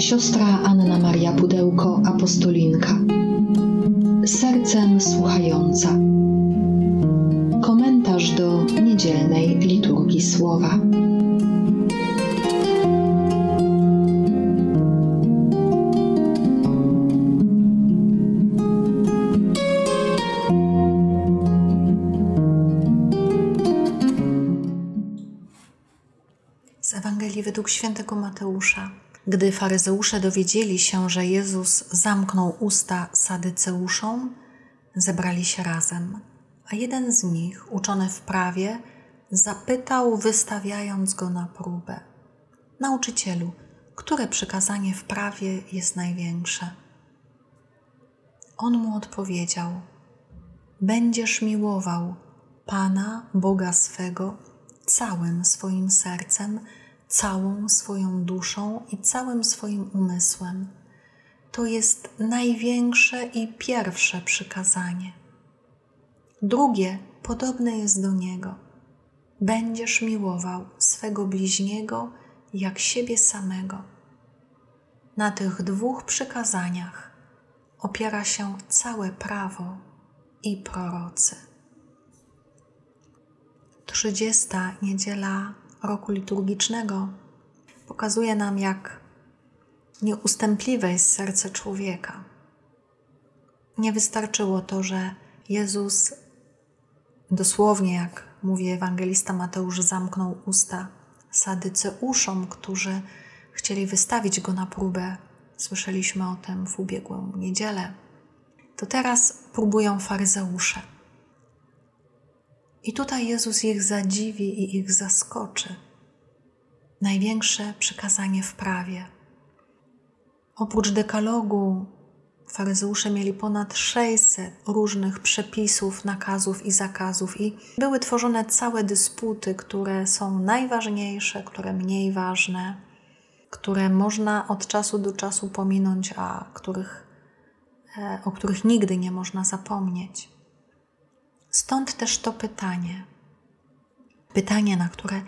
Siostra Anna Maria Pudełko, apostolinka. Sercem słuchająca. Komentarz do niedzielnej liturgii słowa. Z Ewangelii według świętego Mateusza. Gdy faryzeusze dowiedzieli się, że Jezus zamknął usta sadyceuszom, zebrali się razem. A jeden z nich, uczony w prawie, zapytał, wystawiając go na próbę: Nauczycielu, które przykazanie w prawie jest największe? On mu odpowiedział: Będziesz miłował Pana, Boga swego, całym swoim sercem, całą swoją duszą i całym swoim umysłem. To jest największe i pierwsze przykazanie. Drugie podobne jest do niego. Będziesz miłował swego bliźniego jak siebie samego. Na tych dwóch przykazaniach opiera się całe prawo i prorocy. Trzydziesta niedziela roku liturgicznego pokazuje nam, jak nieustępliwe jest serce człowieka. Nie wystarczyło to, że Jezus dosłownie, jak mówi ewangelista Mateusz, zamknął usta sadyceuszom, którzy chcieli wystawić go na próbę. Słyszeliśmy o tym w ubiegłą niedzielę. To teraz próbują faryzeusze. I tutaj Jezus ich zadziwi i ich zaskoczy. Największe przykazanie w prawie. Oprócz dekalogu, faryzeusze mieli ponad 600 różnych przepisów, nakazów i zakazów, i były tworzone całe dysputy, które są najważniejsze, które mniej ważne, które można od czasu do czasu pominąć, a których, e, o których nigdy nie można zapomnieć. Stąd też to pytanie. Pytanie, na które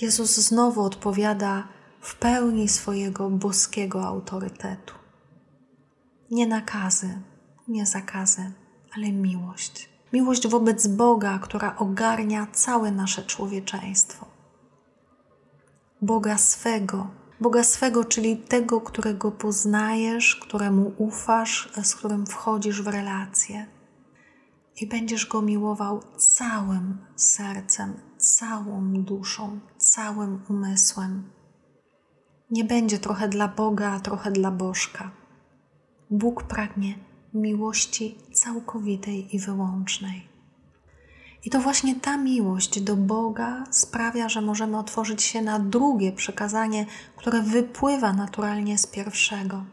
Jezus znowu odpowiada w pełni swojego boskiego autorytetu. Nie nakazy, nie zakazy, ale miłość. Miłość wobec Boga, która ogarnia całe nasze człowieczeństwo. Boga swego, Boga swego, czyli tego, którego poznajesz, któremu ufasz, z którym wchodzisz w relacje i będziesz go miłował całym sercem, całą duszą, całym umysłem. Nie będzie trochę dla Boga, a trochę dla Bożka. Bóg pragnie miłości całkowitej i wyłącznej. I to właśnie ta miłość do Boga sprawia, że możemy otworzyć się na drugie przekazanie, które wypływa naturalnie z pierwszego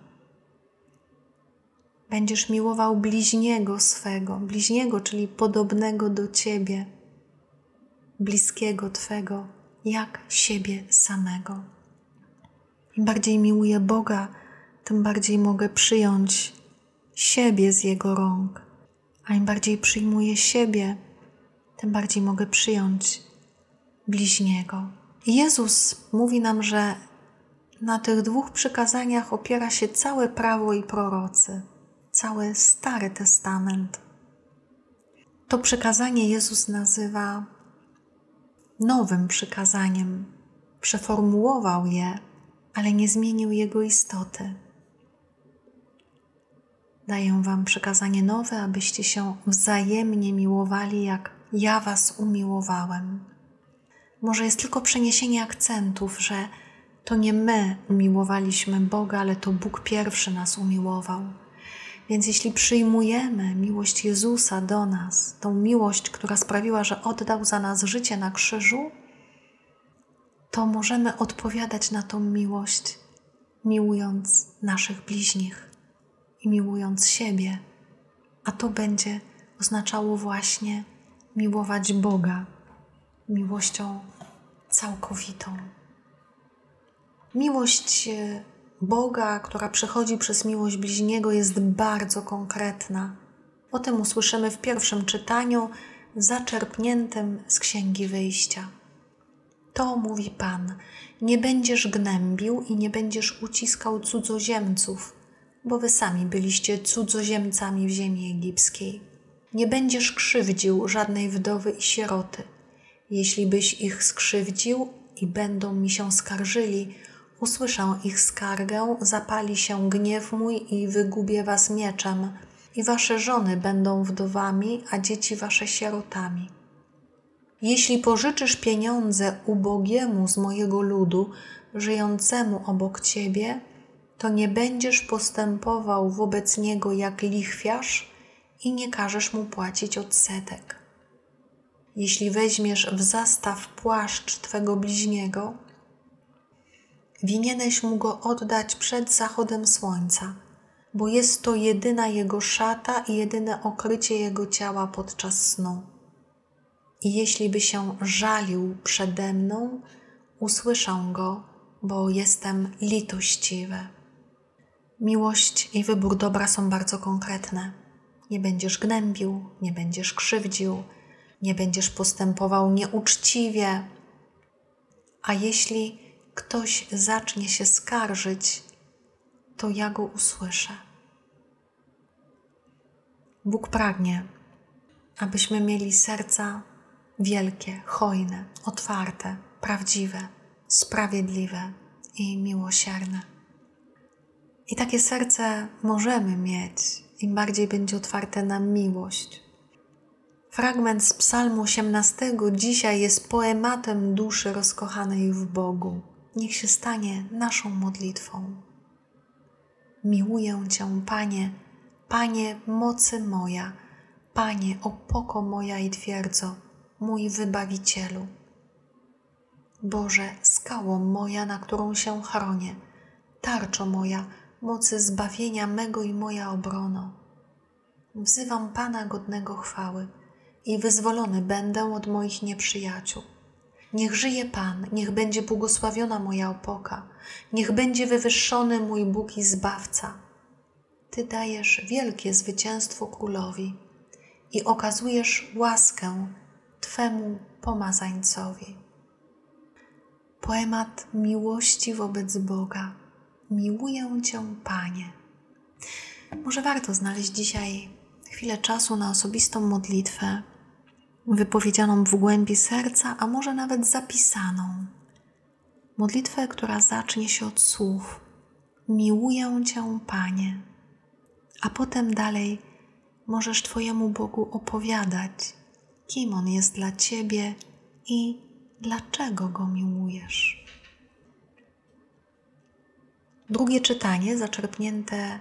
Będziesz miłował bliźniego swego, bliźniego, czyli podobnego do ciebie, bliskiego twego, jak siebie samego. Im bardziej miłuję Boga, tym bardziej mogę przyjąć siebie z Jego rąk. A im bardziej przyjmuję siebie, tym bardziej mogę przyjąć bliźniego. Jezus mówi nam, że na tych dwóch przykazaniach opiera się całe prawo i prorocy cały Stary Testament. To przykazanie Jezus nazywa nowym przykazaniem. Przeformułował je, ale nie zmienił jego istoty. Daję Wam przykazanie nowe, abyście się wzajemnie miłowali, jak ja Was umiłowałem. Może jest tylko przeniesienie akcentów, że to nie my umiłowaliśmy Boga, ale to Bóg pierwszy nas umiłował. Więc jeśli przyjmujemy miłość Jezusa do nas, tą miłość, która sprawiła, że oddał za nas życie na krzyżu, to możemy odpowiadać na tą miłość, miłując naszych bliźnich i miłując siebie. A to będzie oznaczało właśnie miłować Boga miłością całkowitą. Miłość e, Boga, która przechodzi przez miłość bliźniego, jest bardzo konkretna. O tym usłyszymy w pierwszym czytaniu, zaczerpniętym z Księgi Wyjścia. To mówi Pan: Nie będziesz gnębił i nie będziesz uciskał cudzoziemców, bo wy sami byliście cudzoziemcami w ziemi egipskiej. Nie będziesz krzywdził żadnej wdowy i sieroty. Jeśli byś ich skrzywdził i będą mi się skarżyli, usłyszę ich skargę, zapali się gniew mój i wygubię was mieczem, i wasze żony będą wdowami, a dzieci wasze sierotami. Jeśli pożyczysz pieniądze ubogiemu z mojego ludu, żyjącemu obok ciebie, to nie będziesz postępował wobec niego jak lichwiarz i nie każesz mu płacić odsetek. Jeśli weźmiesz w zastaw płaszcz twego bliźniego, winieneś mu go oddać przed zachodem słońca, bo jest to jedyna jego szata i jedyne okrycie jego ciała podczas snu. I jeśli by się żalił przede mną, usłyszę go, bo jestem litościwy. Miłość i wybór dobra są bardzo konkretne. Nie będziesz gnębił, nie będziesz krzywdził, nie będziesz postępował nieuczciwie. A jeśli ktoś zacznie się skarżyć, to ja go usłyszę. Bóg pragnie, abyśmy mieli serca wielkie, hojne, otwarte, prawdziwe, sprawiedliwe i miłosierne. I takie serce możemy mieć, im bardziej będzie otwarte na miłość. Fragment z Psalmu 18 dzisiaj jest poematem duszy rozkochanej w Bogu. Niech się stanie naszą modlitwą. Miłuję Cię, Panie, Panie mocy moja, Panie opoko moja i twierdzo, mój Wybawicielu. Boże, skało moja, na którą się chronię, tarczo moja, mocy zbawienia mego i moja obrono. Wzywam Pana godnego chwały i wyzwolony będę od moich nieprzyjaciół. Niech żyje Pan, niech będzie błogosławiona moja opoka, niech będzie wywyższony mój Bóg i Zbawca. Ty dajesz wielkie zwycięstwo królowi i okazujesz łaskę Twemu pomazańcowi. Poemat miłości wobec Boga. Miłuję Cię, Panie. Może warto znaleźć dzisiaj chwilę czasu na osobistą modlitwę, wypowiedzianą w głębi serca, a może nawet zapisaną. Modlitwę, która zacznie się od słów: Miłuję Cię, Panie. A potem dalej możesz Twojemu Bogu opowiadać, kim On jest dla Ciebie i dlaczego Go miłujesz. Drugie czytanie, zaczerpnięte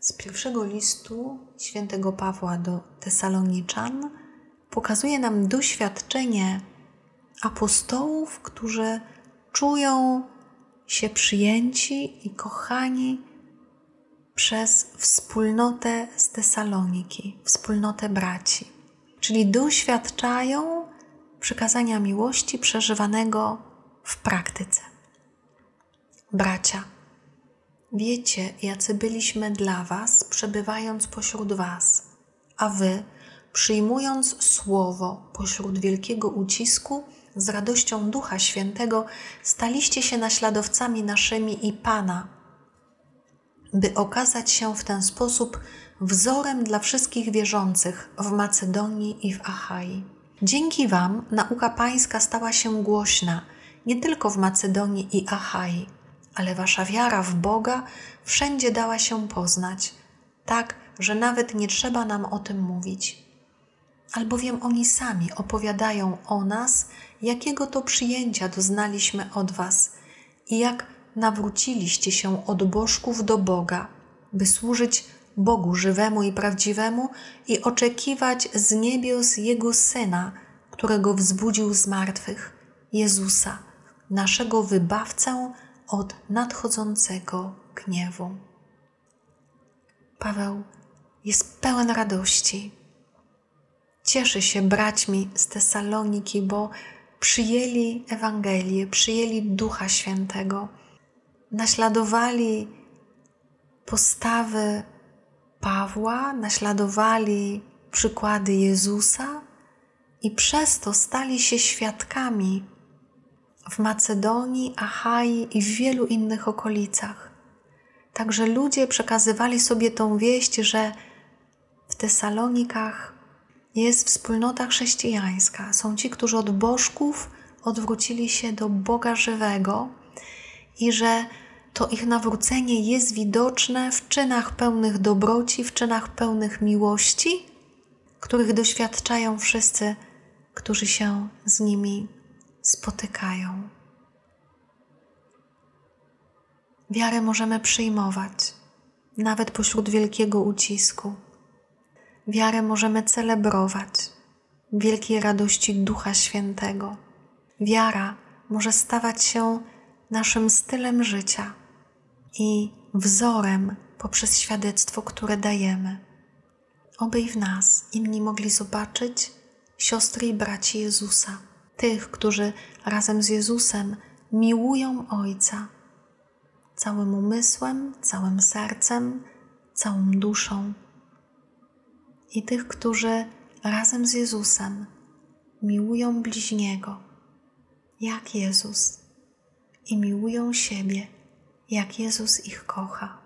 z pierwszego listu świętego Pawła do Tesaloniczan, pokazuje nam doświadczenie apostołów, którzy czują się przyjęci i kochani przez wspólnotę z Tesaloniki, wspólnotę braci. Czyli doświadczają przykazania miłości przeżywanego w praktyce. Bracia, wiecie, jacy byliśmy dla Was, przebywając pośród Was, a Wy, przyjmując słowo pośród wielkiego ucisku, z radością Ducha Świętego, staliście się naśladowcami naszymi i Pana, by okazać się w ten sposób wzorem dla wszystkich wierzących w Macedonii i w Achai. Dzięki Wam nauka Pańska stała się głośna nie tylko w Macedonii i Achai, ale Wasza wiara w Boga wszędzie dała się poznać, tak, że nawet nie trzeba nam o tym mówić. Albowiem oni sami opowiadają o nas, jakiego to przyjęcia doznaliśmy od Was i jak nawróciliście się od bożków do Boga, by służyć Bogu żywemu i prawdziwemu i oczekiwać z niebios Jego Syna, którego wzbudził z martwych, Jezusa, naszego wybawcę od nadchodzącego gniewu. Paweł jest pełen radości. Cieszy się braćmi z Tesaloniki, bo przyjęli Ewangelię, przyjęli Ducha Świętego, naśladowali postawy Pawła, naśladowali przykłady Jezusa i przez to stali się świadkami w Macedonii, Achai i w wielu innych okolicach. Także ludzie przekazywali sobie tą wieść, że w Tesalonikach jest wspólnota chrześcijańska. Są ci, którzy od bożków odwrócili się do Boga żywego i że to ich nawrócenie jest widoczne w czynach pełnych dobroci, w czynach pełnych miłości, których doświadczają wszyscy, którzy się z nimi spotykają. Wiarę możemy przyjmować, nawet pośród wielkiego ucisku. Wiarę możemy celebrować, wielkiej radości Ducha Świętego. Wiara może stawać się naszym stylem życia i wzorem poprzez świadectwo, które dajemy. Oby w nas inni mogli zobaczyć siostry i braci Jezusa, tych, którzy razem z Jezusem miłują Ojca całym umysłem, całym sercem, całą duszą, i tych, którzy razem z Jezusem miłują bliźniego, jak Jezus, i miłują siebie, jak Jezus ich kocha.